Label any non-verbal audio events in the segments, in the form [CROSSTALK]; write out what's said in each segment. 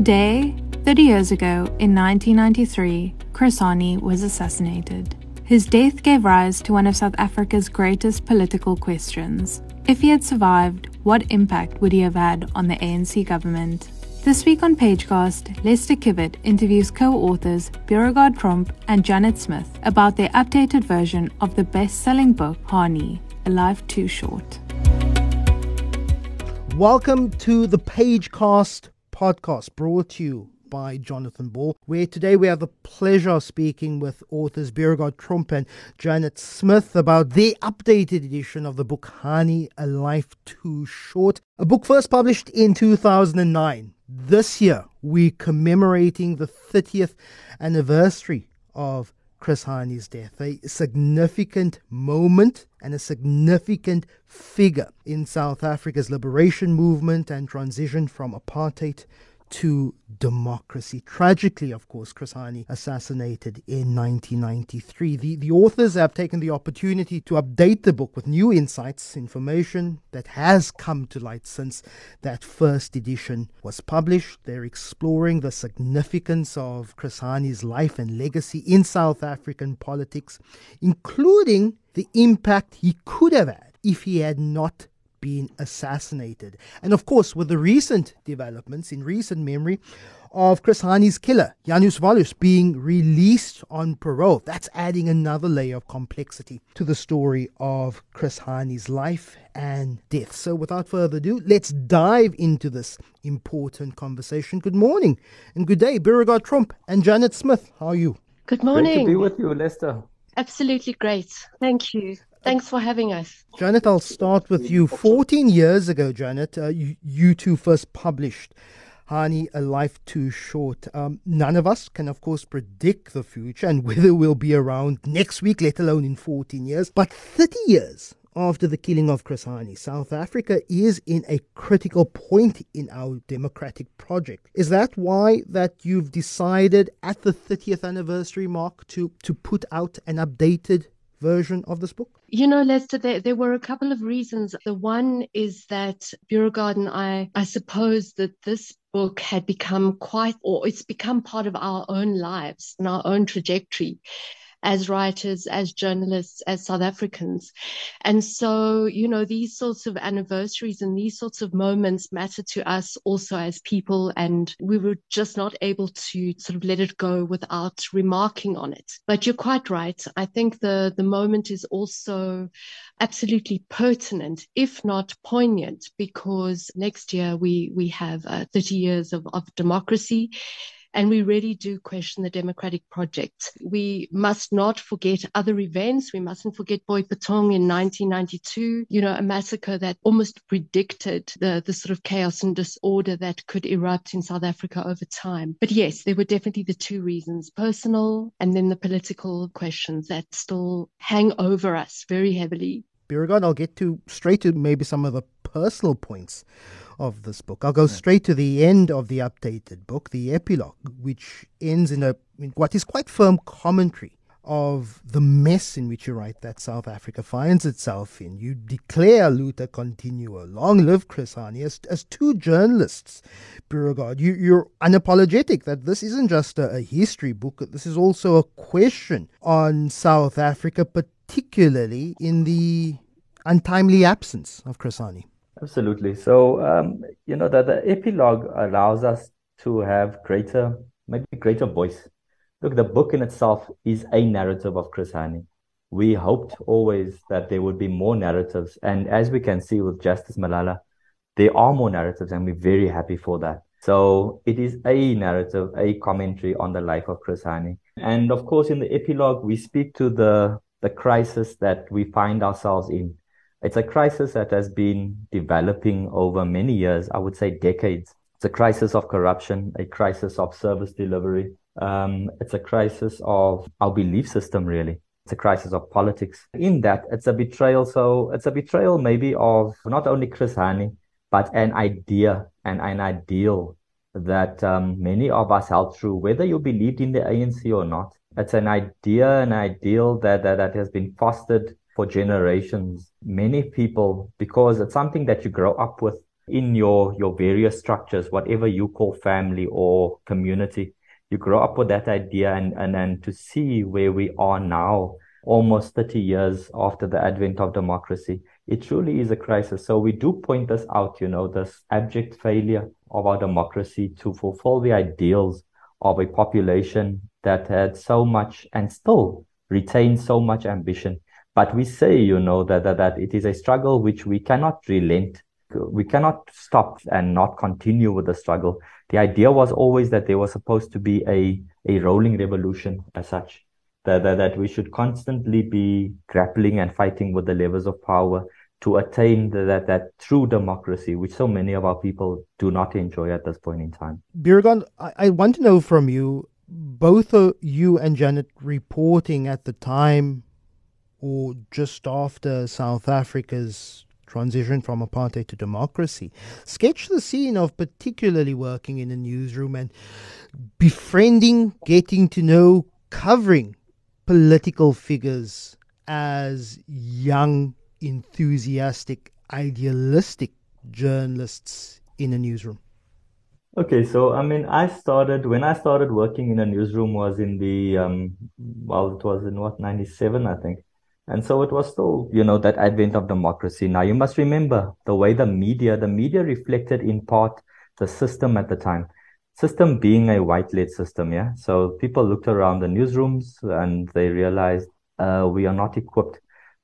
Today, 30 years ago, in 1993, Chris Hani was assassinated. His death gave rise to one of South Africa's greatest political questions. If he had survived, what impact would he have had on the ANC government? This week on Pagecast, Lester Kiewit interviews co authors Beauregard Tromp and Janet Smith about their updated version of the best selling book, Hani A Life Too Short. Welcome to the Pagecast podcast brought to you by Jonathan Ball, where today we have the pleasure of speaking with authors Beauregard Tromp and Janet Smith about the updated edition of the book Hani, A Life Too Short, a book first published in 2009 this year, we're commemorating the 30th anniversary of Chris Hani's death, a significant moment and a significant figure in South Africa's liberation movement and transition from apartheid to democracy. Tragically, of course, Chris Hani assassinated in 1993. The, the authors have taken the opportunity to update the book with new insights, information that has come to light since that first edition was published. They're exploring the significance of Chris Hani's life and legacy in South African politics, including the impact he could have had if he had not been assassinated. And of course, with the recent developments in recent memory of Chris Hani's killer, Janusz Waluś, being released on parole, that's adding another layer of complexity to the story of Chris Hani's life and death. So without further ado, let's dive into this important conversation. Good morning and good day, Beauregard Tromp and Janet Smith. How are you? Good morning. Great to be with you, Lester. Absolutely great. Thank you. Thanks for having us. Janet, I'll start with you. 14 years ago, Janet, uh, you, you two first published Hani, A Life Too Short. Um, none of us can, of course, predict the future and whether we'll be around next week, let alone in 14 years. But 30 years after the killing of Chris Hani, South Africa is in a critical point in our democratic project. Is that why that you've decided at the 30th anniversary mark to, to put out an updated version of this book? You know, Lester, there, there were a couple of reasons. The one is that Beauregard and I, I suppose that this book had become quite, or it's become part of our own lives and our own trajectory as writers, as journalists, as South Africans. And so, you know, these sorts of anniversaries and these sorts of moments matter to us also as people. And we were just not able to sort of let it go without remarking on it. But you're quite right. I think the, the moment is also absolutely pertinent, if not poignant, because next year we, we have uh, 30 years of, of democracy. And we really do question the democratic project. We must not forget other events. We mustn't forget Boipatong in 1992, you know, a massacre that almost predicted the, the sort of chaos and disorder that could erupt in South Africa over time. But yes, there were definitely the two reasons, personal and then the political questions that still hang over us very heavily. Beauregard, I'll get to straight to maybe some of the personal points of this book. I'll go straight to the end of the updated book, the epilogue, which ends in a in what is quite firm commentary of the mess in which you write that South Africa finds itself in. You declare aluta continua, long live Chris Hani, as, as two journalists, Beauregard. You, you're unapologetic that this isn't just a, a history book, this is also a question on South Africa, particularly in the untimely absence of Chris Hani. Absolutely. So, um, you know, that the epilogue allows us to have greater, maybe greater voice. Look, the book in itself is a narrative of Chris Hani. We hoped always that there would be more narratives. And as we can see with Justice Malala, there are more narratives, and we're very happy for that. So it is a narrative, a commentary on the life of Chris Hani. And of course, in the epilogue, we speak to the, the crisis that we find ourselves in it's a crisis that has been developing over many years, I would say decades. It's a crisis of corruption, a crisis of service delivery. Um, it's a crisis of our belief system, really. It's a crisis of politics. In that, it's a betrayal. So it's a betrayal maybe of not only Chris Hani, but an idea and an ideal that um, many of us held true, whether you believed in the ANC or not. It's an idea, an ideal that, that, that has been fostered for generations. Many people, because it's something that you grow up with, in your, your various structures, whatever you call family or community. You grow up with that idea and, and then to see where we are now, almost 30 years after the advent of democracy, it truly is a crisis. So we do point this out, you know, this abject failure of our democracy to fulfill the ideals of a population that had so much and still retains so much ambition. But we say, you know, that, that, that it is a struggle which we cannot relent we cannot stop and not continue with the struggle. The idea was always that there was supposed to be a, a rolling revolution as such, that, that, that we should constantly be grappling and fighting with the levers of power to attain the, that, that true democracy, which so many of our people do not enjoy at this point in time. Beauregard, I, I want to know from you, both you and Janet reporting at the time or just after South Africa's transition from apartheid to democracy. Sketch the scene of particularly working in a newsroom and befriending, getting to know, covering political figures as young, enthusiastic, idealistic journalists in a newsroom. Okay, so I mean, I started when I started working in a newsroom was in the um, well, it was in what ninety seven, I think. And so it was still, you know, that advent of democracy. Now you must remember the way the media, the media reflected in part the system at the time. System being a white-led system, yeah. So people looked around the newsrooms and they realized uh, we are not equipped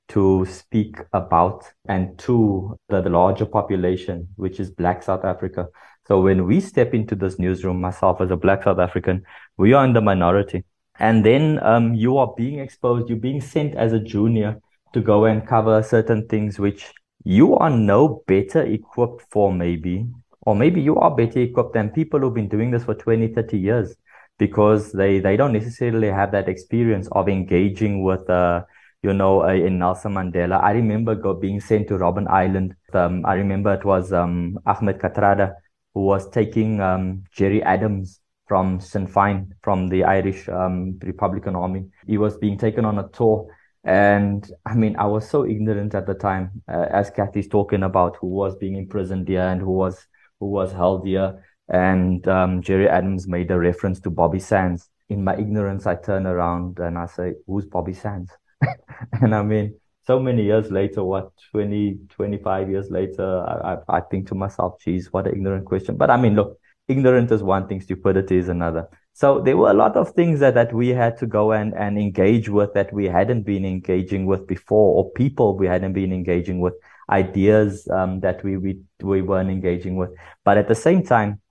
to speak about and to the, the larger population, which is Black South Africa. So when we step into this newsroom, myself as a Black South African, we are in the minority and then um, you are being exposed you're being sent as a junior to go and cover certain things which you are no better equipped for maybe. Or maybe you are better equipped than people who've been doing this for 20 30 years because they they don't necessarily have that experience of engaging with uh you know uh, in Nelson Mandela. I remember go, being sent to Robben Island. Um, I remember it was um Ahmed Kathrada who was taking um Gerry Adams from Sinn Féin, from the Irish um, Republican Army. He was being taken on a tour. And I mean, I was so ignorant at the time, uh, as Kathy's talking about who was being imprisoned here and who was who was held here. And um, Gerry Adams made a reference to Bobby Sands. In my ignorance, I turn around and I say, "Who's Bobby Sands?" [LAUGHS] and I mean, so many years later, what 20, 25 years later, I, I, I think to myself, "Geez, what an ignorant question." But I mean, look, ignorant is one thing, stupidity is another. So there were a lot of things that, that we had to go and, and engage with that we hadn't been engaging with before, or people we hadn't been engaging with, ideas um, that we, we we weren't engaging with. But at the same time,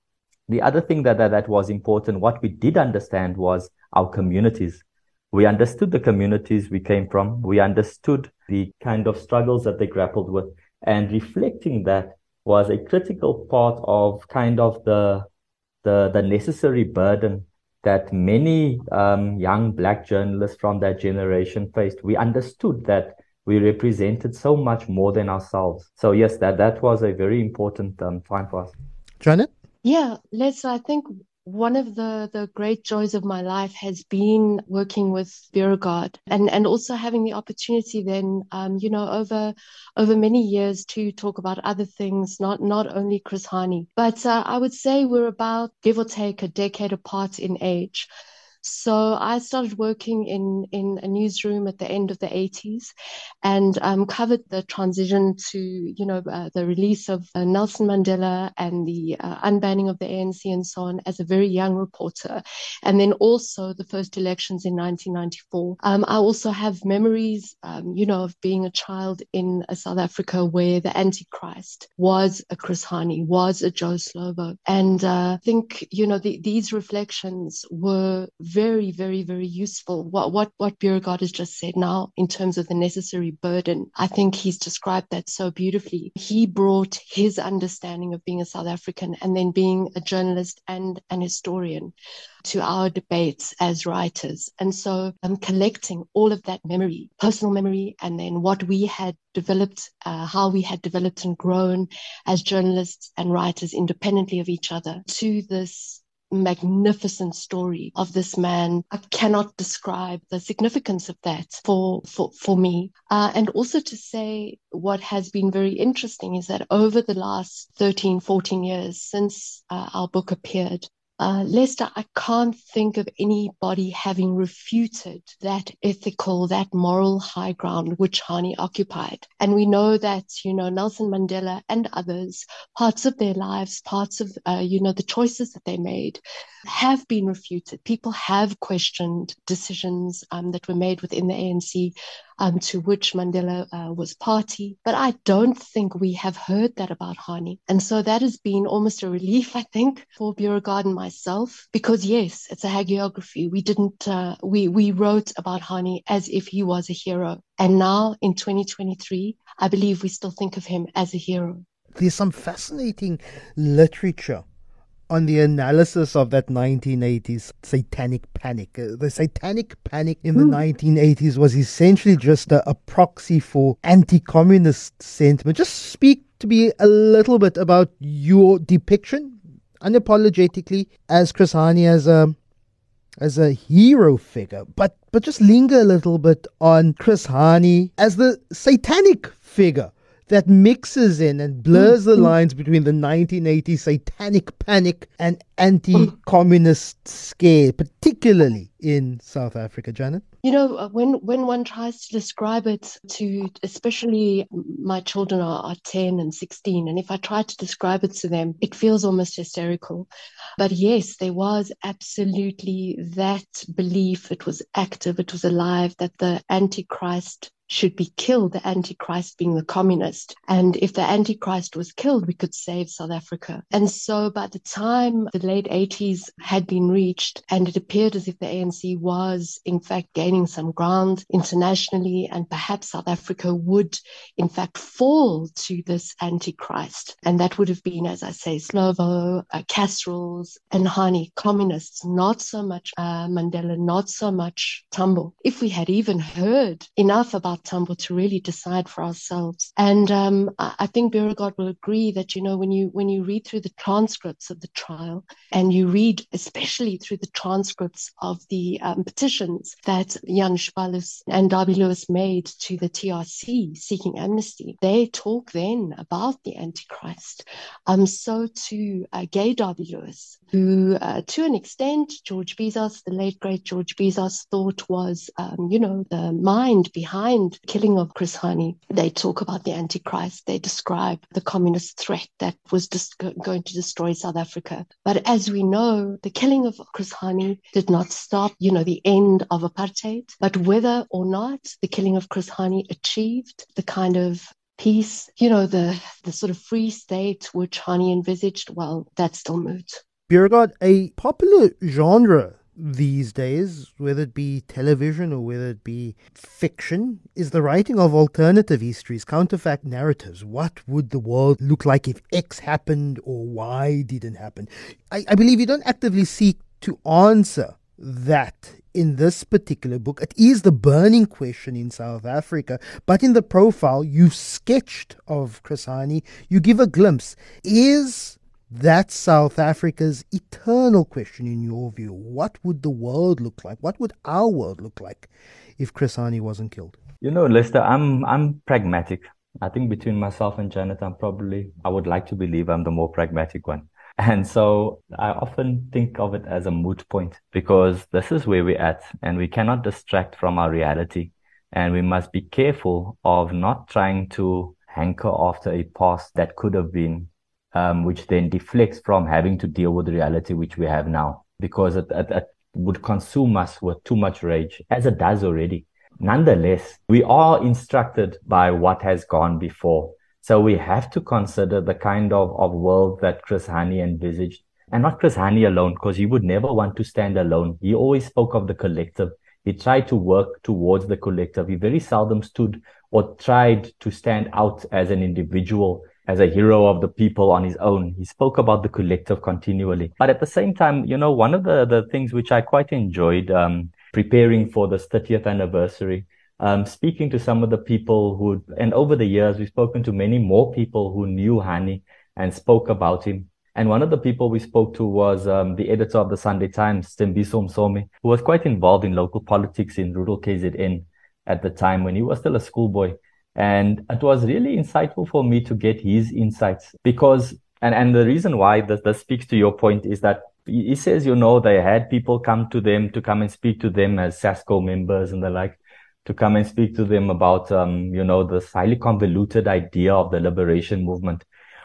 the other thing that, that that was important, what we did understand was our communities. We understood the communities we came from. We understood the kind of struggles that they grappled with, and reflecting that was a critical part of kind of the the, the necessary burden that many um, young black journalists from that generation faced. We understood that we represented so much more than ourselves. So yes, that that was a very important um, time for us. Janet. Yeah, Les. I think one of the, the great joys of my life has been working with Beauregard and, and also having the opportunity then, um, you know, over, over many years to talk about other things, not, not only Chris Hani, but uh, I would say we're about give or take a decade apart in age. So I started working in, in a newsroom at the end of the 80s and um, covered the transition to, you know, uh, the release of uh, Nelson Mandela and the uh, unbanning of the ANC and so on as a very young reporter. And then also the first elections in 1994. Um, I also have memories, um, you know, of being a child in South Africa where the Antichrist was a Chris Hani, was a Joe Slovo. And uh, I think, you know, the, these reflections were very, very, very useful. What what what Beauregard has just said now in terms of the necessary burden, I think he's described that so beautifully. He brought his understanding of being a South African and then being a journalist and an historian to our debates as writers. And so I'm collecting all of that memory, personal memory, and then what we had developed, uh, how we had developed and grown as journalists and writers independently of each other to this magnificent story of this man. I cannot describe the significance of that for for, for me. Uh, and also to say what has been very interesting is that over the last 13, 14 years since uh, our book appeared, uh, Lester, I can't think of anybody having refuted that ethical, that moral high ground which Hani occupied. And we know that, you know, Nelson Mandela and others, parts of their lives, parts of, uh, you know, the choices that they made have been refuted. People have questioned decisions um, that were made within the ANC um, to which Mandela uh, was party. But I don't think we have heard that about Hani. And so that has been almost a relief, I think, for Beauregard and myself, because yes, it's a hagiography. We didn't, uh, we, we wrote about Hani as if he was a hero. And now in 2023, I believe we still think of him as a hero. There's some fascinating literature on the analysis of that 1980s satanic panic. Uh, the satanic panic in the mm. 1980s was essentially just a, a proxy for anti communist sentiment. Just speak to me a little bit about your depiction, unapologetically, as Chris Hani as a as a hero figure, but but just linger a little bit on Chris Hani as the satanic figure that mixes in and blurs the mm-hmm. lines between the 1980s satanic panic and anti communist scare, particularly in South Africa, Janet? You know, uh, when, when one tries to describe it to, especially my children are, are 10 and 16, and if I try to describe it to them, it feels almost hysterical. But yes, there was absolutely that belief. It was active, it was alive, that the Antichrist should be killed, the Antichrist being the communist. And if the Antichrist was killed, we could save South Africa. And so by the time the late 80s had been reached, and it appeared as if the ANC was, in fact, gaining some ground internationally, and perhaps South Africa would, in fact, fall to this Antichrist. And that would have been, as I say, Slovo, uh, and Hani, communists, not so much uh, Mandela, not so much Tambo. If we had even heard enough about Tambo to really decide for ourselves. And um, I think Beauregard will agree that you know when you when you read through the transcripts of the trial and you read especially through the transcripts of the um, petitions that Janusz Waluś and Derby-Lewis made to the TRC seeking amnesty, they talk then about the Antichrist. Um, so too uh, Gaye Derby-Lewis, who uh, to an extent George Bizos, the late great George Bizos, thought was um, you know the mind behind killing of Chris Hani, they talk about the Antichrist. They describe the communist threat that was just going to destroy South Africa. But as we know, the killing of Chris Hani did not stop, you know, the end of apartheid. But whether or not the killing of Chris Hani achieved the kind of peace, you know, the, the sort of free state which Hani envisaged, well, that's still moot. Beauregard, a popular genre these days, whether it be television or whether it be fiction, is the writing of alternative histories, counterfact narratives. What would the world look like if X happened or Y didn't happen? I, I believe you don't actively seek to answer that in this particular book. It is the burning question in South Africa, but in the profile you've sketched of Chris Hani, you give a glimpse. Is that's South Africa's eternal question, in your view. What would the world look like? What would our world look like if Chris Hani wasn't killed? You know, Lester, I'm I'm pragmatic. I think between myself and Janet, I'm probably I would like to believe I'm the more pragmatic one. [LAUGHS] And so I often think of it as a moot point because this is where we're at and we cannot distract from our reality. And we must be careful of not trying to hanker after a past that could have been um, which then deflects from having to deal with the reality which we have now because it, it, it would consume us with too much rage, as it does already. Nonetheless, we are instructed by what has gone before. So we have to consider the kind of, of world that Chris Hani envisaged. And not Chris Hani alone, because he would never want to stand alone. He always spoke of the collective. He tried to work towards the collective. He very seldom stood or tried to stand out as an individual as a hero of the people on his own. He spoke about the collective continually. But at the same time, you know, one of the, the things which I quite enjoyed um, preparing for this 30th anniversary, um, speaking to some of the people who, and over the years, we've spoken to many more people who knew Hani and spoke about him. And one of the people we spoke to was um, the editor of the Sunday Times, S'thembiso Msomi, who was quite involved in local politics in rural KZN at the time when he was still a schoolboy. And it was really insightful for me to get his insights because, and, and the reason why this, this speaks to your point is that he says, you know, they had people come to them to come and speak to them as SASCO members and the like, to come and speak to them about, um, you know, this highly convoluted idea of the liberation movement.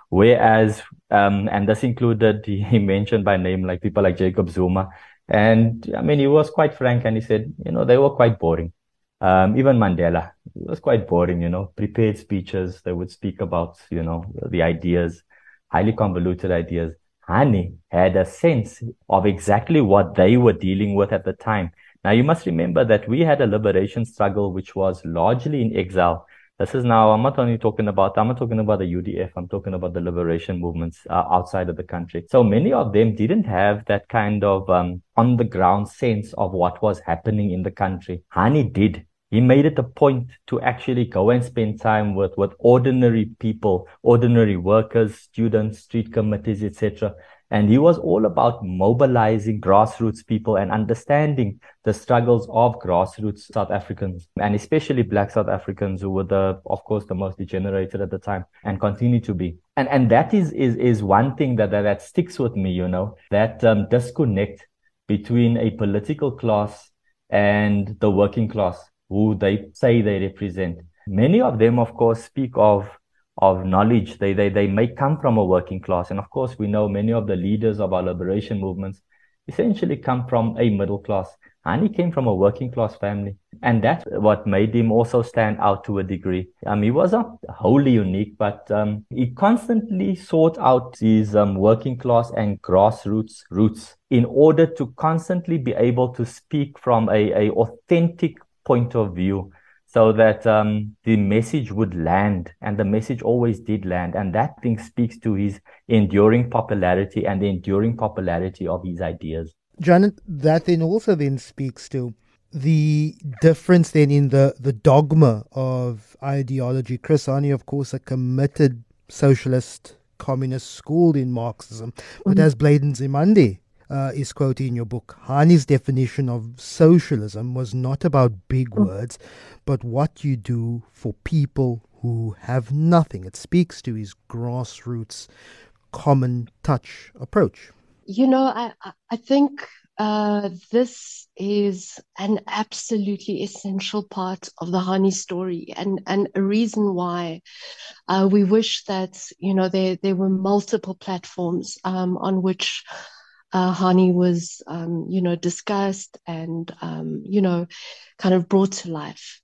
Whereas, um, and this included, [LAUGHS] he mentioned by name, like people like Jacob Zuma. And I mean, he was quite frank and he said, you know, they were quite boring. Um, even Mandela, it was quite boring, you know, prepared speeches. They would speak about, you know, the ideas, highly convoluted ideas. Hani had a sense of exactly what they were dealing with at the time. Now, you must remember that we had a liberation struggle which was largely in exile. This is now, I'm not only talking about, I'm not talking about the UDF, I'm talking about the liberation movements uh, outside of the country. So many of them didn't have that kind of um, on the ground sense of what was happening in the country. Hani did he made it a point to actually go and spend time with, with ordinary people, ordinary workers, students, street committees, etc. And he was all about mobilizing grassroots people and understanding the struggles of grassroots South Africans and especially black South Africans who were the, of course, the most degenerated at the time and continue to be. And, and that is, is, is one thing that, that, that sticks with me, you know, that um, disconnect between a political class and the working class who they say they represent. Many of them, of course, speak of of knowledge. They, they, they may come from a working class. And of course, we know many of the leaders of our liberation movements essentially come from a middle class. And he came from a working class family. And that's what made him also stand out to a degree. Um, he was not wholly unique, but um, he constantly sought out his um, working class and grassroots roots in order to constantly be able to speak from a, a authentic point of view so that um, the message would land and the message always did land and that thing speaks to his enduring popularity and the enduring popularity of his ideas janet that then also then speaks to the difference then in the, the dogma of ideology chris hani of course a committed socialist communist schooled in marxism but mm-hmm. as blade nzimande uh, is quoted in your book. Hani's definition of socialism was not about big mm. words, but what you do for people who have nothing. It speaks to his grassroots, common touch approach. You know, I, I think uh, this is an absolutely essential part of the Hani story, and and a reason why uh, we wish that you know there there were multiple platforms um, on which uh, Hani was, um, you know, discussed and, um, you know, kind of brought to life.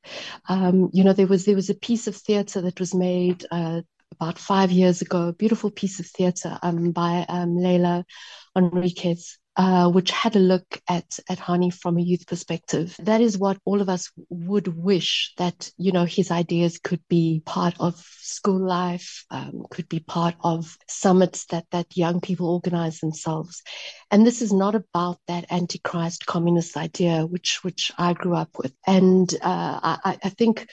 Um, you know, there was there was a piece of theatre that was made uh, about five years ago, a beautiful piece of theatre um, by um, Leila Enriquez, uh, which had a look at at Hani from a youth perspective. That is what all of us would wish that you know his ideas could be part of school life, um, could be part of summits that that young people organize themselves. And this is not about that antichrist communist idea, which which I grew up with. And uh, I, I think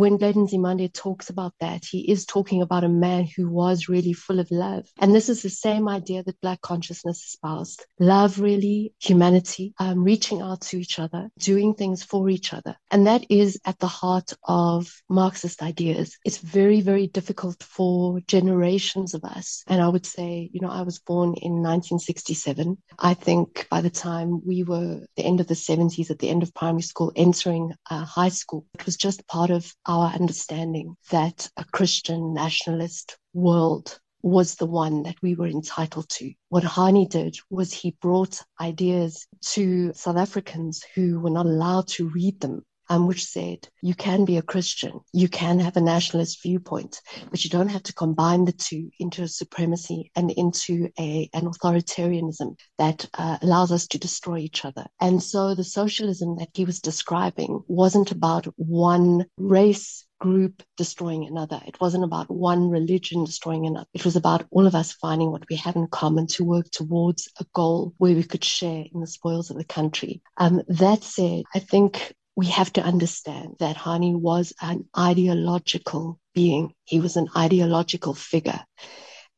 when Blade Nzimande talks about that, he is talking about a man who was really full of love. And this is the same idea that Black consciousness espoused. Love, really, humanity, um, reaching out to each other, doing things for each other. And that is at the heart of Marxist ideas. It's very, very difficult for generations of us. And I would say, you know, I was born in 1967. I think by the time we were the end of the 70s, at the end of primary school, entering uh, high school, it was just part of our understanding that a Christian nationalist world was the one that we were entitled to. What Hani did was he brought ideas to South Africans who were not allowed to read them um, which said you can be a Christian, you can have a nationalist viewpoint, but you don't have to combine the two into a supremacy and into a an authoritarianism that uh, allows us to destroy each other. And so the socialism that he was describing wasn't about one race group destroying another. It wasn't about one religion destroying another. It was about all of us finding what we have in common to work towards a goal where we could share in the spoils of the country. Um, that said, I think we have to understand that Hani was an ideological being. He was an ideological figure.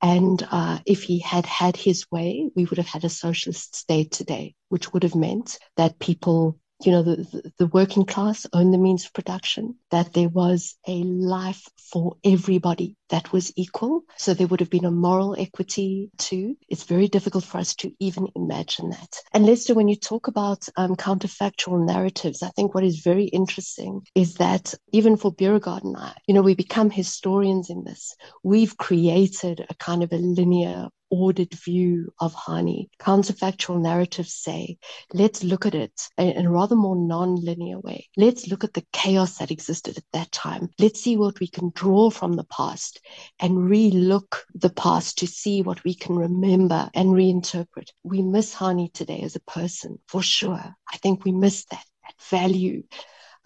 And uh, if he had had his way, we would have had a socialist state today, which would have meant that people you know, the, the working class owned the means of production, that there was a life for everybody that was equal. So there would have been a moral equity too. It's very difficult for us to even imagine that. And Lester, when you talk about um, counterfactual narratives, I think what is very interesting is that even for Beauregard and I, you know, we become historians in this. We've created a kind of a linear ordered view of Hani. Counterfactual narratives say, let's look at it in a rather more non-linear way. Let's look at the chaos that existed at that time. Let's see what we can draw from the past and re-look the past to see what we can remember and reinterpret. We miss Hani today as a person, for sure. I think we miss that, that value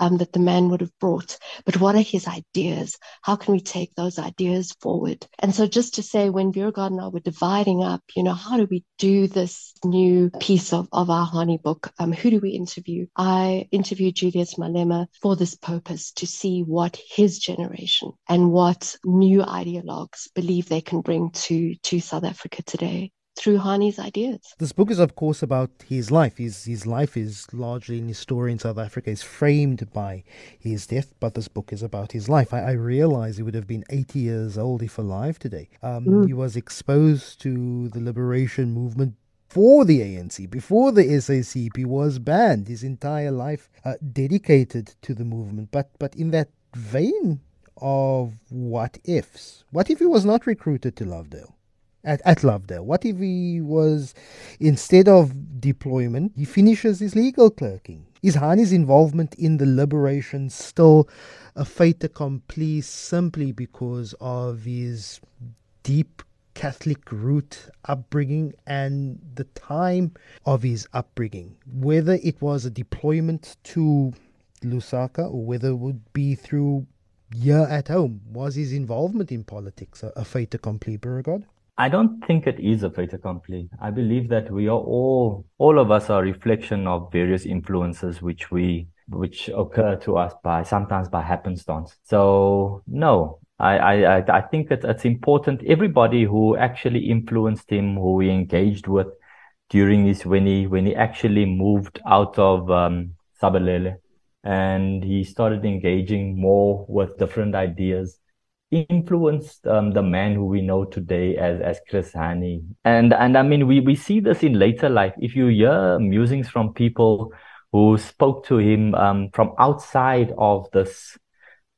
um, that the man would have brought. But what are his ideas? How can we take those ideas forward? And so just to say, when Beauregard and I were dividing up, you know, how do we do this new piece of, of our Hani book? Um, who do we interview? I interviewed Julius Malema for this purpose to see what his generation and what new ideologues believe they can bring to, to South Africa today through Hani's ideas. This book is, of course, about his life. His, his life is largely in his story in South Africa is framed by his death, but this book is about his life. I, I realize he would have been 80 years old if alive today. Um, mm. He was exposed to the liberation movement before the ANC, before the SACP was banned. His entire life uh, dedicated to the movement. But, but in that vein of what ifs, what if he was not recruited to Lovedale? At, at? What if he was, instead of deployment, he finishes his legal clerking? Is Hani's involvement in the liberation still a fait accompli simply because of his deep Catholic root upbringing and the time of his upbringing? Whether it was a deployment to Lusaka or whether it would be through year at home, was his involvement in politics a, a fait accompli, Beauregard? I don't think it is a fait accompli. I believe that we are all, all of us are a reflection of various influences which we, which occur to us by, sometimes by happenstance. So no, I, I, I think it's, it's important. Everybody who actually influenced him, who he engaged with during his, when he, when he actually moved out of, um, Sabalele and he started engaging more with different ideas influenced um, the man who we know today as as Chris Hani. And and I mean we we see this in later life. If you hear musings from people who spoke to him um, from outside of this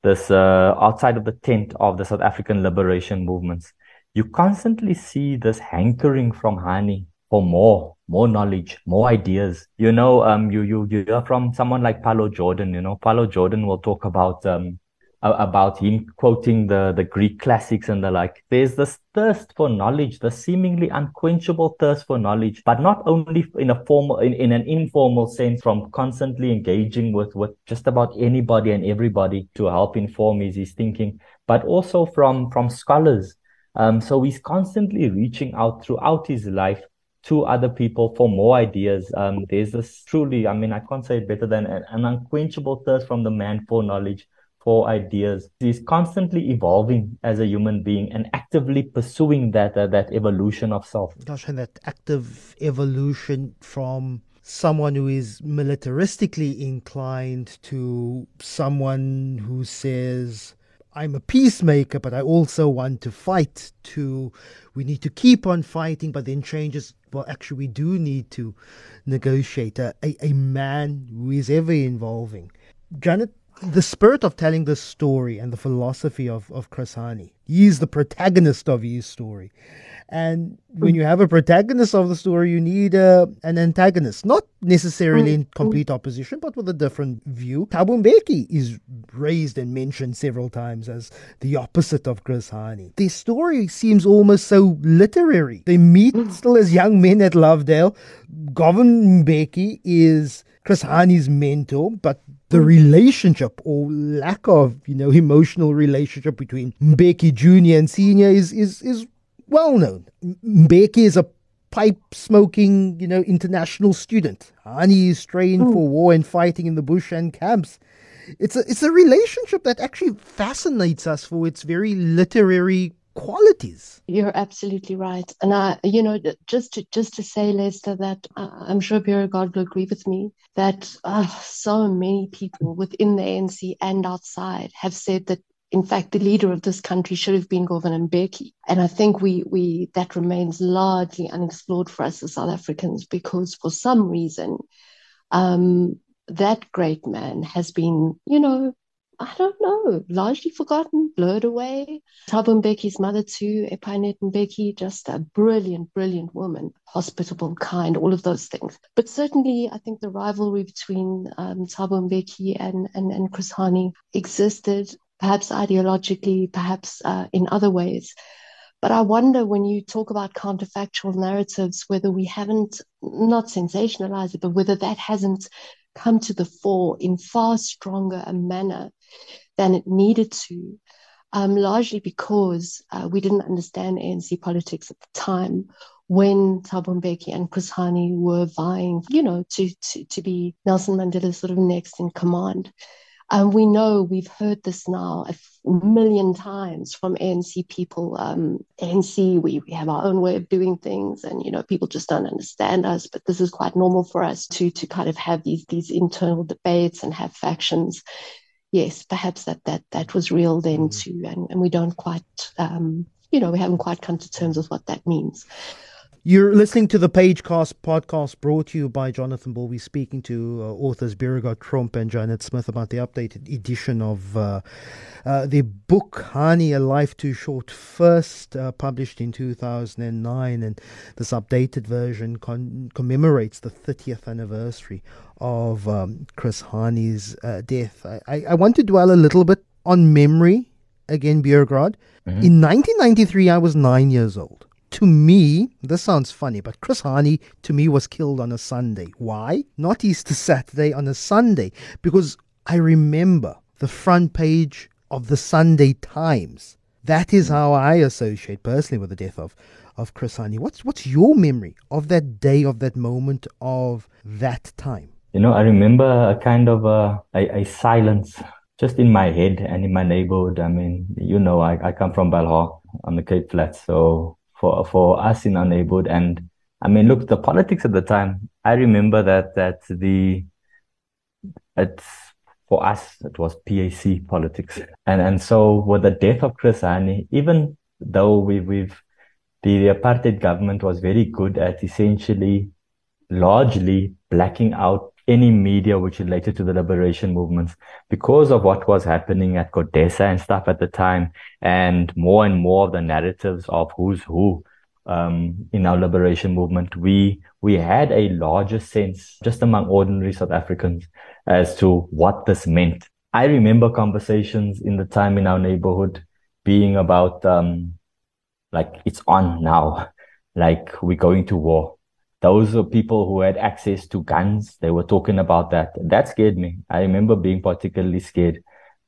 this uh, outside of the tent of the South African liberation movements, you constantly see this hankering from Hani for more, more knowledge, more ideas. You know, um, you you you hear from someone like Pallo Jordan. You know, Pallo Jordan will talk about um about him quoting the, the Greek classics and the like. There's this thirst for knowledge, the seemingly unquenchable thirst for knowledge, but not only in a formal, in, in an informal sense from constantly engaging with, with just about anybody and everybody to help inform his, his thinking, but also from, from scholars. Um, so he's constantly reaching out throughout his life to other people for more ideas. Um, there's this truly, I mean, I can't say it better than an, an unquenchable thirst from the man for knowledge ideas. He's constantly evolving as a human being and actively pursuing that uh, that evolution of self. Gosh, and that active evolution from someone who is militaristically inclined to someone who says I'm a peacemaker, but I also want to fight. To we need to keep on fighting, but then changes. Well, actually, we do need to negotiate. A, a, a man who is ever evolving. Janet, the spirit of telling the story and the philosophy of, of Chris Hani. He's the protagonist of his story. And when you have a protagonist of the story, you need uh, an antagonist, not necessarily in complete opposition, but with a different view. Thabo Mbeki is raised and mentioned several times as the opposite of Chris Hani. Their story seems almost so literary. They meet still as young men at Lovedale. Govan Mbeki is Chris Hani's mentor, but the relationship or lack of, you know, emotional relationship between Mbeki Jr. and Senior is, is, is well known. Mbeki is a pipe smoking, you know, international student. Hani is trained mm. for war and fighting in the bush and camps. It's a, it's a relationship that actually fascinates us for its very literary qualities. You're absolutely right, and I, you know, just to just to say, Lester, that uh, I'm sure Beauregard will agree with me that uh, so many people within the ANC and outside have said that in fact, the leader of this country should have been Govan Mbeki. And I think we, we, that remains largely unexplored for us as South Africans because for some reason, um, that great man has been, you know, I don't know, largely forgotten, blurred away. Thabo mother too, Epainette Mbeki, just a brilliant, brilliant woman, hospitable, kind, all of those things. But certainly, I think the rivalry between um, and, and, and Chris Hani existed, perhaps ideologically, perhaps uh, in other ways. But I wonder when you talk about counterfactual narratives, whether we haven't, not sensationalized it, but whether that hasn't come to the fore in far stronger a manner than it needed to, um, largely because uh, we didn't understand ANC politics at the time when Thabo Mbeki and Chris Hani were vying, you know, to, to, to be Nelson Mandela's sort of next in command. And we know we've heard this now a million times from ANC people. Um, ANC, we, we have our own way of doing things, and you know people just don't understand us. But this is quite normal for us to to kind of have these these internal debates and have factions. Yes, perhaps that that that was real then mm. too, and, and we don't quite, um, you know, we haven't quite come to terms with what that means. You're listening to the Pagecast podcast brought to you by Jonathan. We're speaking to uh, authors Beauregard Tromp and Janet Smith about the updated edition of uh, uh, the book Hani, A Life Too Short, first uh, published in 2009. And this updated version con- commemorates the 30th anniversary of um, Chris Hani's uh, death. I-, I-, I want to dwell a little bit on memory again, Beauregard. Mm-hmm. In 1993, I was nine years old to me, this sounds funny, but Chris Hani to me was killed on a Sunday. Why? Not Easter Saturday, on a Sunday. Because I remember the front page of the Sunday Times. That is how I associate personally with the death of, of Chris Hani. What's, what's your memory of that day, of that moment, of that time? You know, I remember a kind of a, a, a silence just in my head and in my neighborhood. I mean, you know, I, I come from Belhar on the Cape Flats. So for for us in our neighborhood. And I mean, look, the politics at the time. I remember that that the it's for us it was PAC politics, and and so with the death of Chris Hani, even though we we've the apartheid government was very good at essentially largely blacking out any media which related to the liberation movements because of what was happening at CODESA and stuff at the time, and more and more of the narratives of who's who um, in our liberation movement, we we had a larger sense just among ordinary South Africans as to what this meant. I remember conversations in the time in our neighborhood being about um, like it's on now, [LAUGHS] like we're going to war those are people who had access to guns. They were talking about that. That scared me. I remember being particularly scared.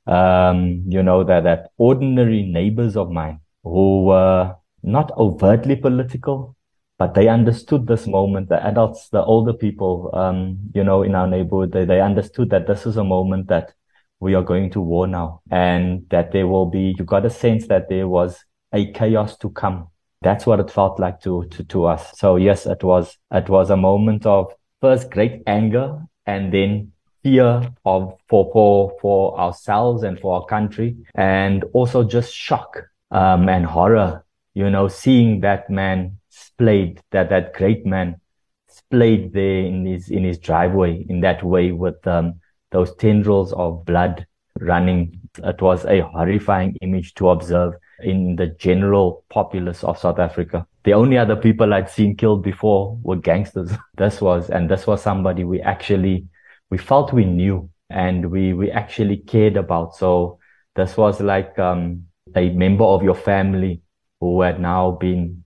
Um, you know, that, that ordinary neighbors of mine who were not overtly political, but they understood this moment. The adults, the older people, um, you know, in our neighborhood, they, they understood that this is a moment that we are going to war now and that there will be, you got a sense that there was a chaos to come that's what it felt like to, to, to us. So yes, it was, it was a moment of first great anger and then fear of, for, for, for ourselves and for our country and also just shock, um, and horror, you know, seeing that man splayed, that, that great man splayed there in his, in his driveway in that way with, um, those tendrils of blood running. It was a horrifying image to observe in the general populace of South Africa. The only other people I'd seen killed before were gangsters. [LAUGHS] this was, and this was somebody we actually, we felt we knew and we, we actually cared about. So this was like, um, a member of your family who had now been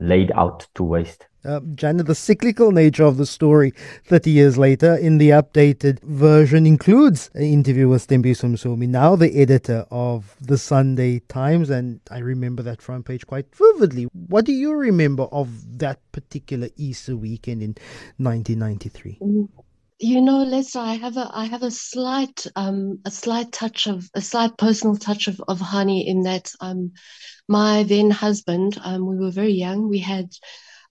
laid out to waste. Uh, Janet, the cyclical nature of the story 30 years later in the updated version includes an interview with S'thembiso Msomi, now the editor of the Sunday Times, and I remember that front page quite vividly. What do you remember of that particular Easter weekend in 1993? You know, Lester, I have a I have a slight um a slight touch of a slight personal touch of of Hani in that um my then husband um we were very young we had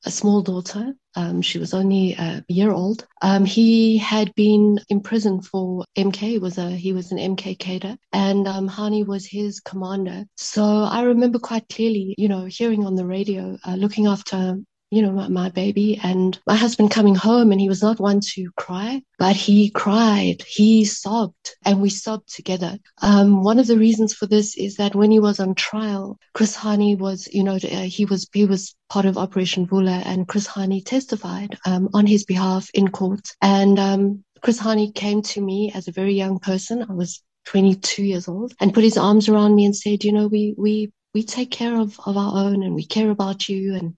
a small daughter. Um, she was only a year old. Um, he had been in prison for MK. Was a he was an MK cadre, and um, Hani was his commander. So I remember quite clearly, you know, hearing on the radio, uh, looking after you know, my, my, baby and my husband coming home and he was not one to cry, but he cried, he sobbed and we sobbed together. Um, one of the reasons for this is that when he was on trial, Chris Hani was, you know, uh, he was, he was part of Operation Vula and Chris Hani testified, um, on his behalf in court. And, um, Chris Hani came to me as a very young person. I was 22 years old and put his arms around me and said, you know, we, we, we take care of, of our own and we care about you and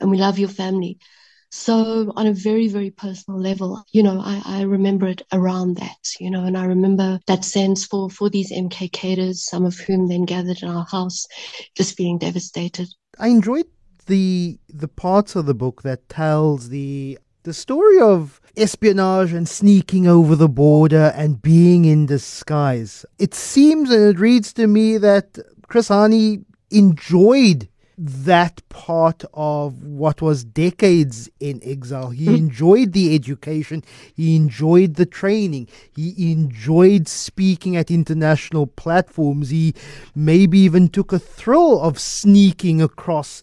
and we love your family. So on a very, very personal level, you know, I, I remember it around that, you know, and I remember that sense for, for these MK cadres, some of whom then gathered in our house, just being devastated. I enjoyed the the parts of the book that tells the the story of espionage and sneaking over the border and being in disguise. It seems and it reads to me that Chris enjoyed that part of what was decades in exile. He mm. enjoyed the education, he enjoyed the training, he enjoyed speaking at international platforms. He maybe even took a thrill of sneaking across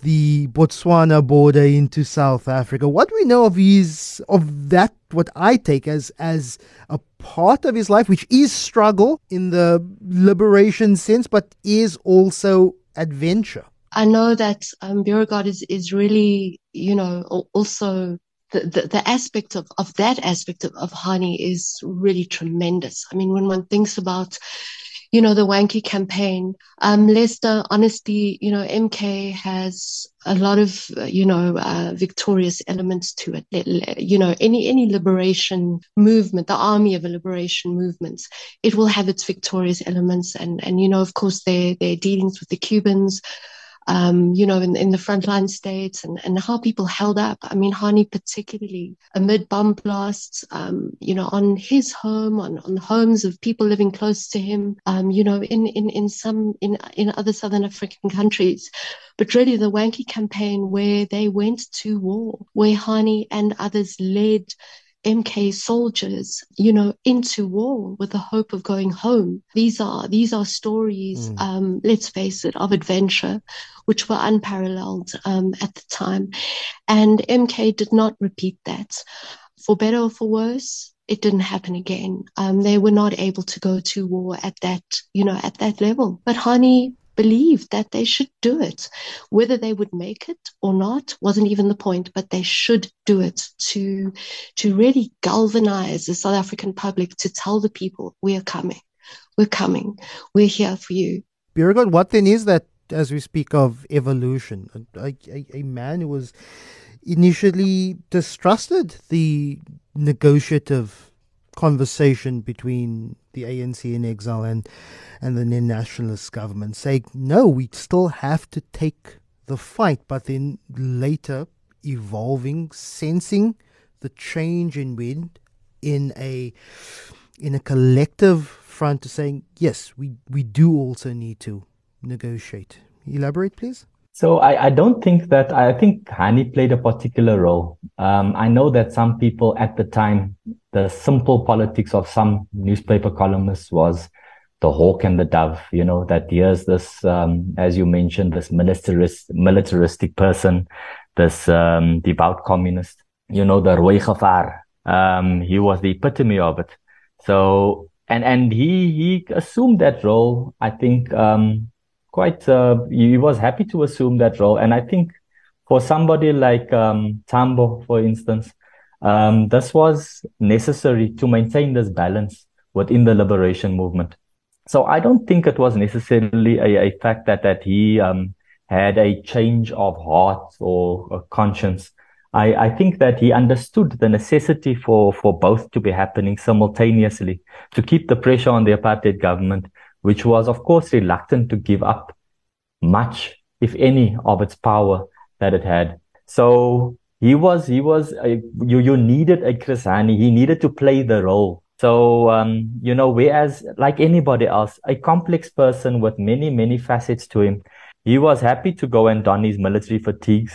the Botswana border into South Africa. What do we know of his of that what I take as as a part of his life, which is struggle in the liberation sense, but is also adventure. I know that um, Beauregard is, is really, you know, also the, the, the, aspect of, of that aspect of, of Hani is really tremendous. I mean, when one thinks about, you know, the Wankie campaign, um, Lester, honestly, you know, MK has a lot of, you know, uh, victorious elements to it. You know, any, any liberation movement, the army of a liberation movement, it will have its victorious elements. And, and, you know, of course, their, their dealings with the Cubans, um, you know, in, in the frontline states and, and how people held up. I mean, Hani particularly amid bomb blasts, um, you know, on his home, on, on homes of people living close to him, um, you know, in, in, in some, in, in other Southern African countries. But really the Wankie campaign where they went to war, where Hani and others led MK soldiers, you know, into war with the hope of going home. These are these are stories, mm. um, let's face it, of adventure, which were unparalleled um, at the time, and MK did not repeat that. For better or for worse, it didn't happen again. Um, they were not able to go to war at that, you know, at that level. But Hani believed that they should do it. Whether they would make it or not wasn't even the point, but they should do it to, to really galvanize the South African public to tell the people, we are coming. We're coming. We're here for you. Beauregard, what then is that as we speak of evolution? A, a, a man who was initially distrusted the negotiative conversation between the ANC in exile and and the nationalist government saying no we still have to take the fight. But then later evolving sensing the change in wind in a in a collective front to saying yes we we do also need to negotiate. Elaborate please so I, I don't think that I think Hani played a particular role. Um, I know that some people at the time, the simple politics of some newspaper columnists was the hawk and the dove. You know that here's this, um, as you mentioned, this militarist, militaristic person, this um, devout communist. You know the Roy Um, he was the epitome of it. So and and he he assumed that role. I think um, quite uh, he was happy to assume that role. And i think for somebody like um, tambo for instance um, this was necessary to maintain this balance within the liberation movement. So i don't think it was necessarily a, a fact that that he um, had a change of heart or conscience. I, I think that he understood the necessity for, for both to be happening simultaneously to keep the pressure on the apartheid government which was, of course, reluctant to give up much, if any, of its power that it had. So he was he was a, you you needed a Chris Hani. He needed to play the role. So um, you know, whereas like anybody else, a complex person with many many facets to him, he was happy to go and don his military fatigues,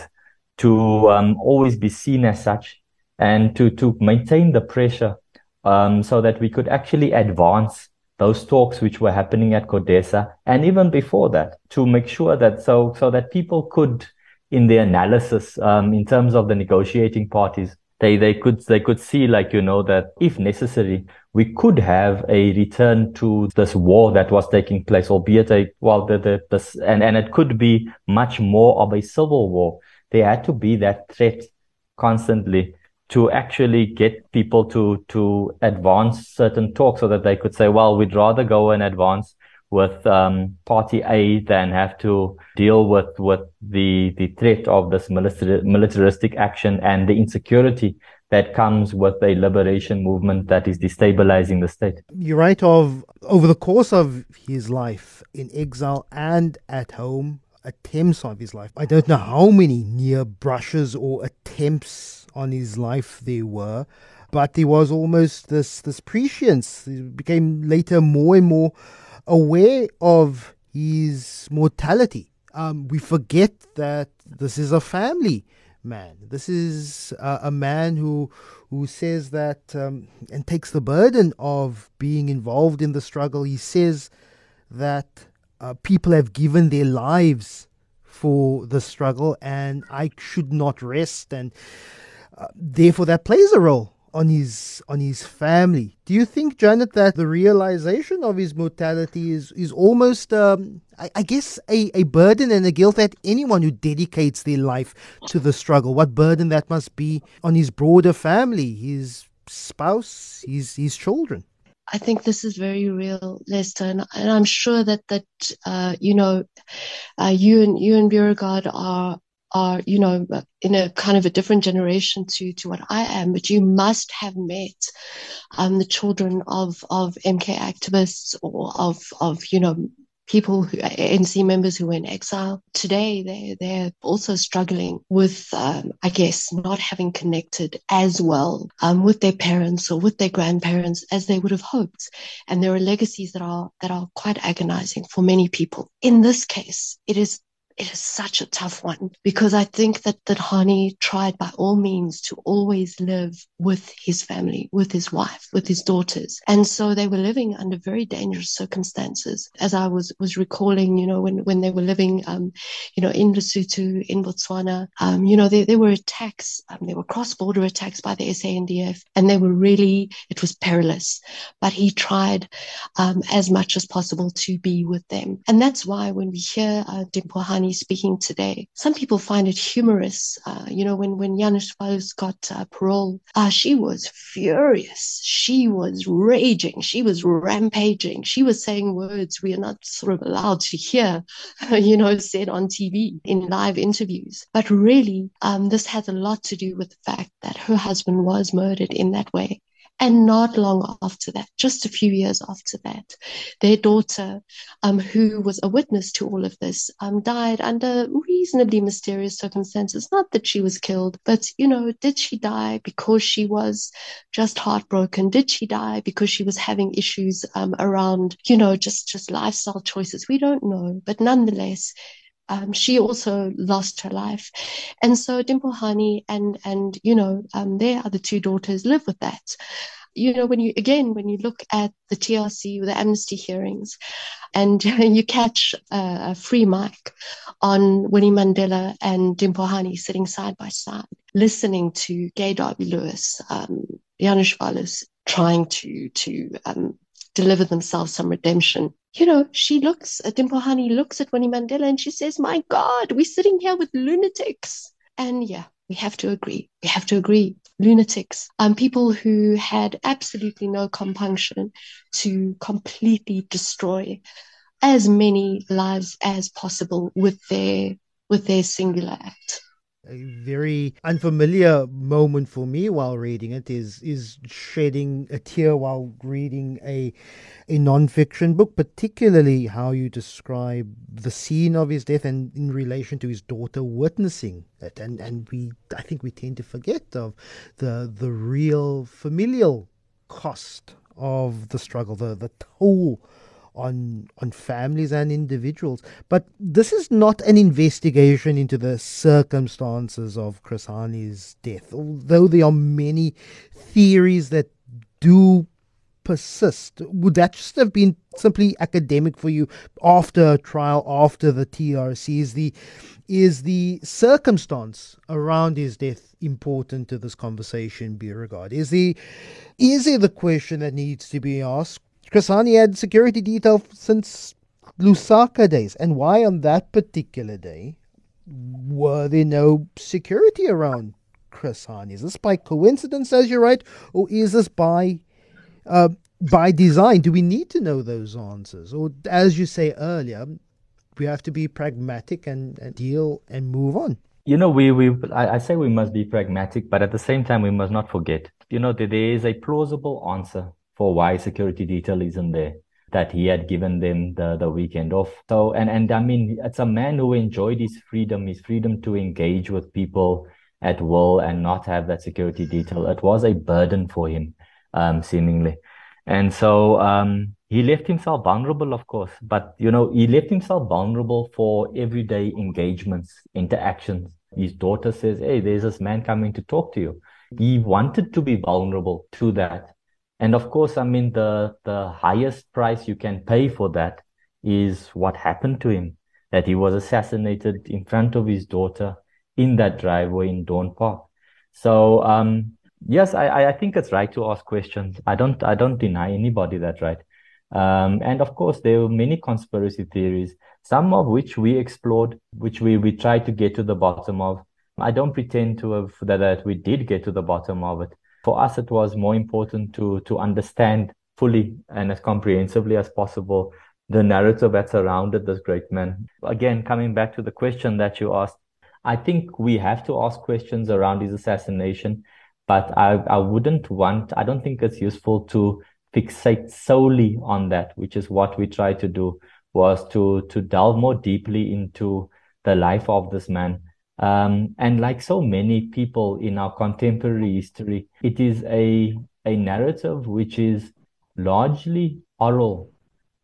to um, always be seen as such, and to to maintain the pressure, um, so that we could actually advance those talks which were happening at CODESA, and even before that, to make sure that so so that people could in the analysis um, in terms of the negotiating parties they they could they could see like you know that if necessary we could have a return to this war that was taking place albeit a well the, the this and and it could be much more of a civil war. There had to be that threat constantly to actually get people to to advance certain talks so that they could say well we'd rather go and advance with um, Party A than have to deal with with the the threat of this military, militaristic action and the insecurity that comes with a liberation movement that is destabilizing the state. You write of over the course of his life in exile and at home, attempts of his life. I don't know how many near brushes or attempts on his life there were, but there was almost this this prescience. He became later more and more aware of his mortality. Um, we forget that this is a family man. This is uh, a man who who says that um, and takes the burden of being involved in the struggle. He says that uh, people have given their lives for the struggle, and I should not rest, and uh, therefore that plays a role on his on his family. Do you think, Janet, that the realization of his mortality is is almost, um, I, I, guess, a, a burden and a guilt that anyone who dedicates their life to the struggle, what burden that must be on his broader family, his spouse, his his children. I think this is very real, Lester, and, and I'm sure that that uh, you know, uh, you and you and Beauregard are are, you know, in a kind of a different generation to, to what I am, but you must have met um, the children of, of MK activists or of, of, you know, people who ANC members who were in exile. Today they they're also struggling with um, I guess not having connected as well um, with their parents or with their grandparents as they would have hoped. And there are legacies that are that are quite agonizing for many people. In this case it is it is such a tough one because I think that, that Hani tried by all means to always live with his family, with his wife, with his daughters. And so they were living under very dangerous circumstances. As I was, was recalling, you know, when, when they were living, um, you know, in Lesotho, in Botswana, um, you know, there, there were attacks, um, there were cross-border attacks by the SANDF and they were really, it was perilous, but he tried, um, as much as possible to be with them. And that's why when we hear, uh, Hani speaking today. Some people find it humorous. Uh, you know, when, when Janusz Waluś got uh, parole, uh, she was furious. She was raging. She was rampaging. She was saying words we are not sort of allowed to hear, [LAUGHS] you know, said on TV in live interviews. But really, um, this has a lot to do with the fact that her husband was murdered in that way. And not long after that, just a few years after that, their daughter, um, who was a witness to all of this, um, died under reasonably mysterious circumstances. Not that she was killed, but, you know, did she die because she was just heartbroken? Did she die because she was having issues, um, around, you know, just, just lifestyle choices? We don't know. But nonetheless, um, she also lost her life. And so Limpho Hani and, and, you know, um, their other two daughters live with that. You know, when you, again, when you look at the TRC, the amnesty hearings, and [LAUGHS] you catch a, a free mic on Winnie Mandela and Limpho Hani sitting side by side, listening to Gaye Derby-Lewis, um, Janusz Waluś trying to, to, um, deliver themselves some redemption. You know, she looks at Limpho Hani looks at Winnie Mandela and she says, My God, we're sitting here with lunatics. And yeah, we have to agree. We have to agree. Lunatics, um, people who had absolutely no compunction to completely destroy as many lives as possible with their with their singular act. A very unfamiliar moment for me while reading it is is shedding a tear while reading a a non-fiction book, particularly how you describe the scene of his death and in relation to his daughter witnessing it. And and we I think we tend to forget of the the real familial cost of the struggle, the the toll on on families and individuals. But this is not an investigation into the circumstances of Chris Hani's death, although there are many theories that do persist. Would that just have been simply academic for you after trial, after the TRC? Is the is the circumstance around his death important to this conversation, Beauregard? Is the is it the question that needs to be asked? Chris had security detail since Lusaka days. And why on that particular day were there no security around Chris Is this by coincidence, as you write, or is this by uh, by design? Do we need to know those answers? Or, as you say earlier, we have to be pragmatic and, and deal and move on? You know, we, we I, I say we must be pragmatic, but at the same time, we must not forget, you know, there is a plausible answer for why security detail isn't there that he had given them the, the weekend off. So, and, and I mean, it's a man who enjoyed his freedom, his freedom to engage with people at will and not have that security detail. It was a burden for him, um, seemingly. And so, um, he left himself vulnerable, of course, but, you know, he left himself vulnerable for everyday engagements, interactions. His daughter says, Hey, there's this man coming to talk to you. He wanted to be vulnerable to that and of course, I mean, the, the highest price you can pay for that is what happened to him, that he was assassinated in front of his daughter in that driveway in Dawn Park. So, um, yes, I, I think it's right to ask questions. I don't, I don't deny anybody that right. Um, and of course, there were many conspiracy theories, some of which we explored, which we, we tried to get to the bottom of. I don't pretend to have that, that we did get to the bottom of it for us, it was more important to to understand fully and as comprehensively as possible the narrative that surrounded this great man. Again, coming back to the question that you asked, I think we have to ask questions around his assassination, but I, I wouldn't want, I don't think it's useful to fixate solely on that, which is what we tried to do, was to, to delve more deeply into the life of this man um, and like so many people in our contemporary history, it is a, a narrative which is largely oral.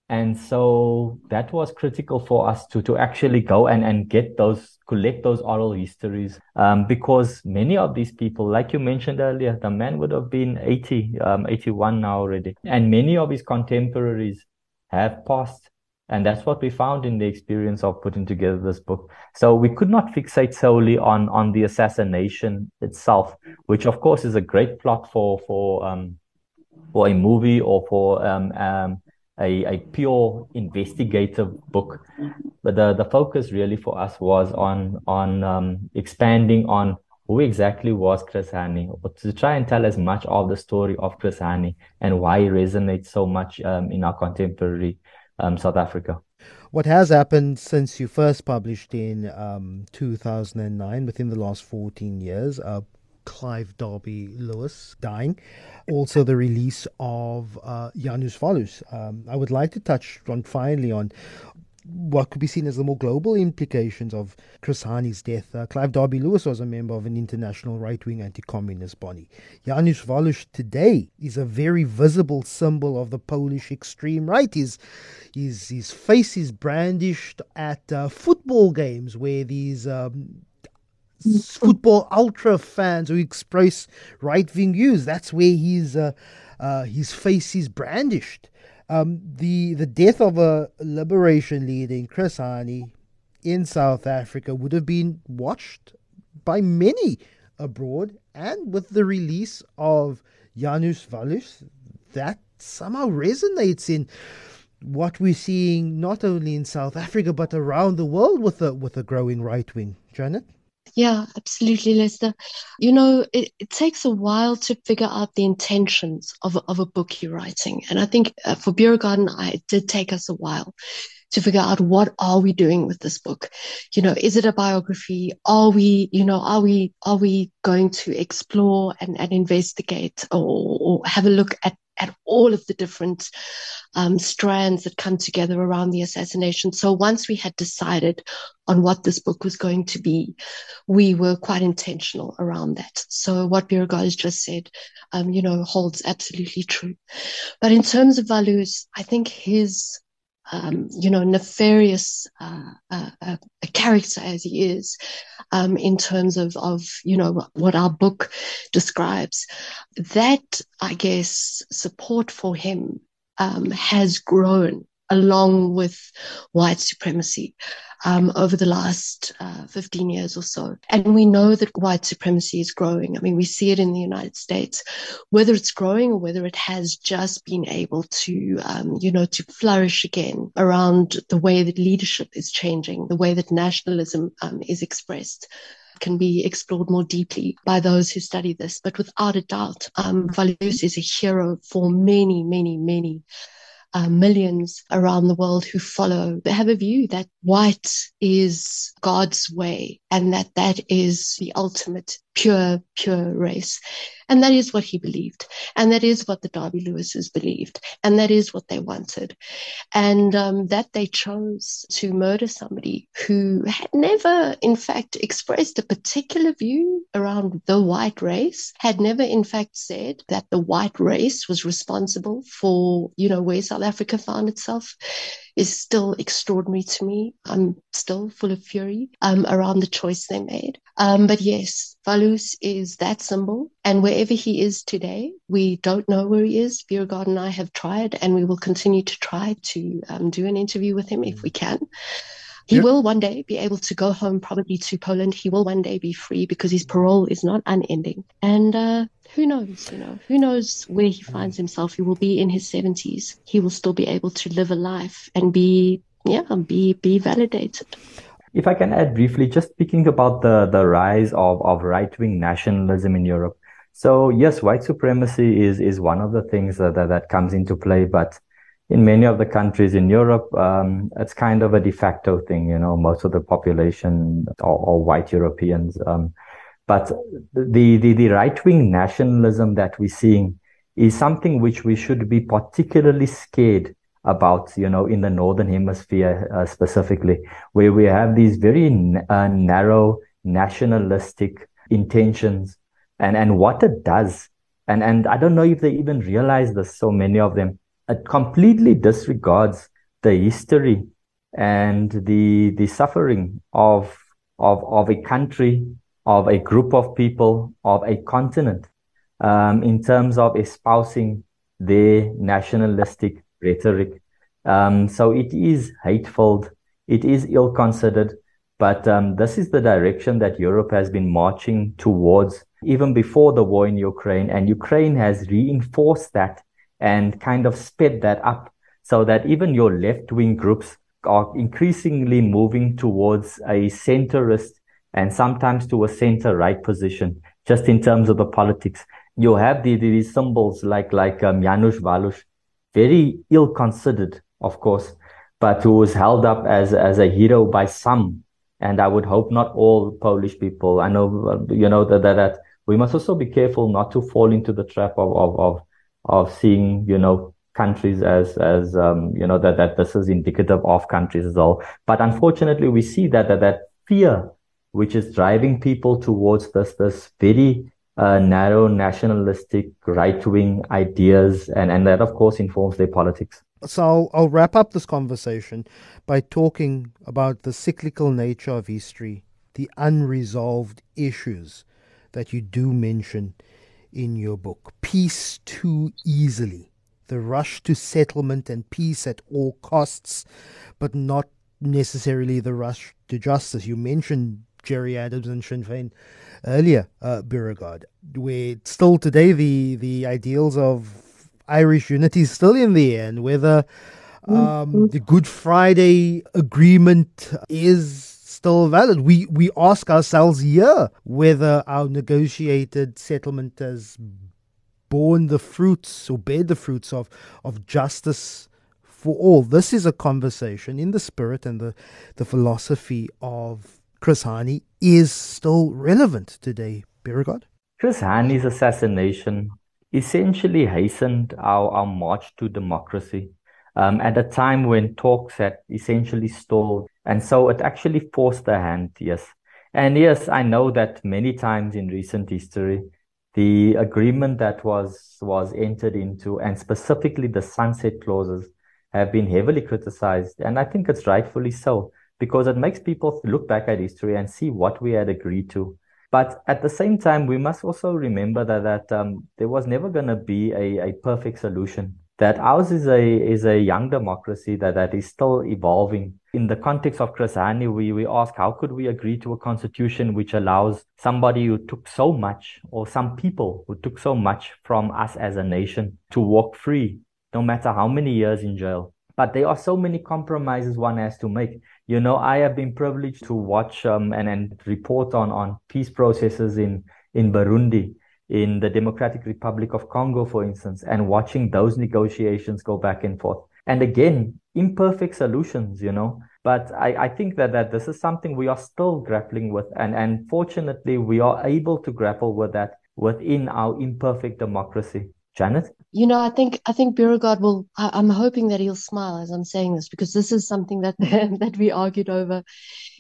And so that was critical for us to, to actually go and, and get those, collect those oral histories. Um, because many of these people, like you mentioned earlier, the man would have been 80, um, 81 now already. And many of his contemporaries have passed and that's what we found in the experience of putting together this book. So we could not fixate solely on, on the assassination itself, which of course is a great plot for, for, um, for a movie or for, um, um, a, a pure investigative book. But the, the focus really for us was on, on, um, expanding on who exactly was Chris or to try and tell as much of the story of Chris and why he resonates so much um, in our contemporary um, South Africa. What has happened since you first published in um, 2009, within the last 14 years, uh, Clive Derby-Lewis dying, also the release of uh, Janusz Waluś. Um, I would like to touch on finally on what could be seen as the more global implications of Chris Hani's death. Uh, Clive Derby-Lewis was a member of an international right wing anti communist body. Janusz Waluś today is a very visible symbol of the Polish extreme right. His, his, his face is brandished at uh, football games where these. Um, football ultra fans who express right wing views. That's where his uh, uh, his face is brandished. Um, the the death of a liberation leader in Chris Hani in South Africa would have been watched by many abroad, and with the release of Janusz Waluś, that somehow resonates in what we're seeing not only in South Africa but around the world with a with a growing right wing. Janet. Yeah, absolutely, Lester. You know, it, it takes a while to figure out the intentions of of a book you're writing. And I think uh, for Beauregard, I, it did take us a while to figure out what are we doing with this book? You know, is it a biography? Are we, you know, are we, are we going to explore and, and investigate or, or have a look at at all of the different um, strands that come together around the assassination. So once we had decided on what this book was going to be, we were quite intentional around that. So what has just said, um, you know, holds absolutely true. But in terms of Waluś, I think his um, you know, nefarious uh, uh, character as he is, um, in terms of, of, you know, what our book describes. That, I guess, support for him um, has grown along with white supremacy um, over the last uh, 15 years or so. And we know that white supremacy is growing. I mean, we see it in the United States, whether it's growing or whether it has just been able to, um, you know, to flourish again around the way that leadership is changing, the way that nationalism um, is expressed can be explored more deeply by those who study this. But without a doubt, um, Waluś is a hero for many, many, many uh, millions around the world who follow, have a view that white is God's way and that that is the ultimate pure, pure race. And that is what he believed. And that is what the Derby-Lewises believed. And that is what they wanted. And um, that they chose to murder somebody who had never, in fact, expressed a particular view around the white race, had never, in fact, said that the white race was responsible for, you know, where South Africa found itself is still extraordinary to me. I'm still full of fury um, around the choice they made. Um, but yes, Waluś is that symbol. And wherever he is today, we don't know where he is. Beauregard and I have tried, and we will continue to try to um, do an interview with him if we can. He yep. will one day be able to go home, probably to Poland. He will one day be free because his parole is not unending. And uh, who knows, you know, who knows where he finds himself. He will be in his 70s. He will still be able to live a life and be, yeah, be, be validated. If I can add briefly, just speaking about the, the rise of, of right wing nationalism in Europe. So, yes, white supremacy is, is one of the things that, that, that comes into play, but in many of the countries in Europe, um, it's kind of a de facto thing. You know, most of the population are, are white Europeans. Um, but the, the, the right wing nationalism that we're seeing is something which we should be particularly scared about, you know, in the Northern Hemisphere uh, specifically, where we have these very uh, narrow nationalistic intentions and, and what it does. And, and I don't know if they even realize this, so many of them it completely disregards the history and the the suffering of of of a country, of a group of people, of a continent, um, in terms of espousing their nationalistic rhetoric. Um, so it is hateful, it is ill considered, but um, this is the direction that Europe has been marching towards even before the war in Ukraine, and Ukraine has reinforced that and kind of sped that up so that even your left wing groups are increasingly moving towards a centrist and sometimes to a center right position, just in terms of the politics. You have the, these symbols like, like um, Janusz Waluś, very ill considered, of course, but who was held up as, as a hero by some. And I would hope not all Polish people. I know, you know, that, that, that we must also be careful not to fall into the trap of, of, of of seeing, you know, countries as as um, you know that that this is indicative of countries as well. But unfortunately, we see that that, that fear, which is driving people towards this this very uh, narrow nationalistic right wing ideas, and and that of course informs their politics. So I'll, I'll wrap up this conversation by talking about the cyclical nature of history, the unresolved issues that you do mention in your book. Peace too easily. The rush to settlement and peace at all costs, but not necessarily the rush to justice. You mentioned Gerry Adams and Sinn Féin earlier, uh, Beauregard, where still today the, the ideals of Irish unity is still in the air, and whether um, mm-hmm. the Good Friday Agreement is still valid. We we ask ourselves here whether our negotiated settlement has borne the fruits or bear the fruits of, of justice for all. This is a conversation in the spirit and the, the philosophy of Chris Hani is still relevant today, Beauregard. Chris Hani's assassination essentially hastened our, our march to democracy um, at a time when talks had essentially stalled. And so it actually forced the hand, yes. And yes, I know that many times in recent history, the agreement that was was entered into, and specifically the sunset clauses, have been heavily criticized. And I think it's rightfully so, because it makes people look back at history and see what we had agreed to. But at the same time, we must also remember that, that um, there was never going to be a, a perfect solution that ours is a is a young democracy that, that is still evolving. In the context of Chris Hani, we, we ask how could we agree to a constitution which allows somebody who took so much, or some people who took so much from us as a nation to walk free, no matter how many years in jail. But there are so many compromises one has to make. You know, I have been privileged to watch um, and, and report on, on peace processes in, in Burundi in the Democratic Republic of Congo, for instance, and watching those negotiations go back and forth. And again, imperfect solutions, you know. But I, I think that, that this is something we are still grappling with. And, and fortunately, we are able to grapple with that within our imperfect democracy. Janet? You know, I think I think Beauregard will. I, am hoping that he'll smile as I'm saying this because this is something that [LAUGHS] that we argued over,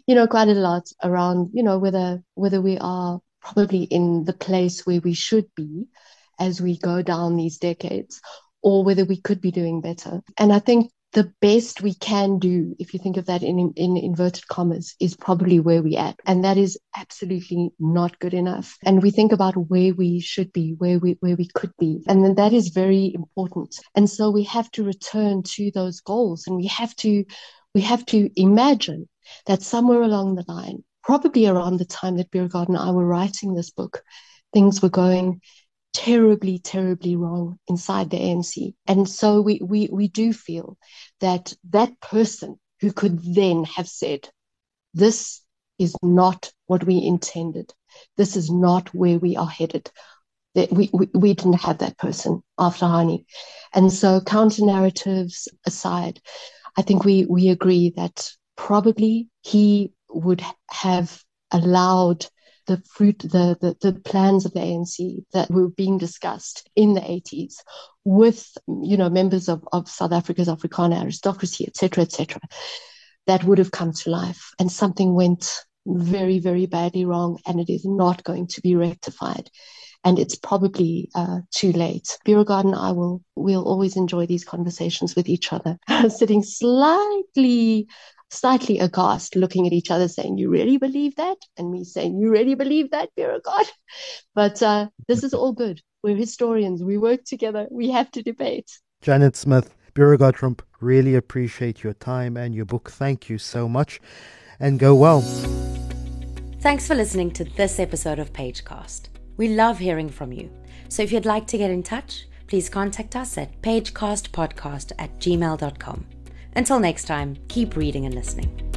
you know, quite a lot around, you know, whether whether we are probably in the place where we should be as we go down these decades or whether we could be doing better. And I think the best we can do, if you think of that in, in inverted commas, is probably where we're at. And that is absolutely not good enough. And we think about where we should be, where we, where we could be. And then that is very important. And so we have to return to those goals and we have to, we have to imagine that somewhere along the line, probably around the time that Beauregard and I were writing this book, things were going terribly, terribly wrong inside the ANC. And so we, we, we do feel that that person who could then have said, this is not what we intended. This is not where we are headed. That we, we, we didn't have that person after Hani. And so counter narratives aside, I think we, we agree that probably he would have allowed the fruit, the, the, the plans of the ANC that were being discussed in the 80s with, you know, members of, of South Africa's Afrikaner aristocracy, etc., etc., that would have come to life. And something went very, very badly wrong, and it is not going to be rectified. And it's probably uh, too late. Beauregard and I will will always enjoy these conversations with each other, [LAUGHS] sitting slightly slightly aghast, looking at each other, saying, You really believe that? And me saying, You really believe that, Beauregard? [LAUGHS] But uh, this is all good. We're historians. We work together. We have to debate. Janet Smith, Beauregard Tromp, really appreciate your time and your book. Thank you so much and go well. Thanks for listening to this episode of Pagecast. We love hearing from you. So if you'd like to get in touch, please contact us at pagecastpodcast at gmail.com. Until next time, keep reading and listening.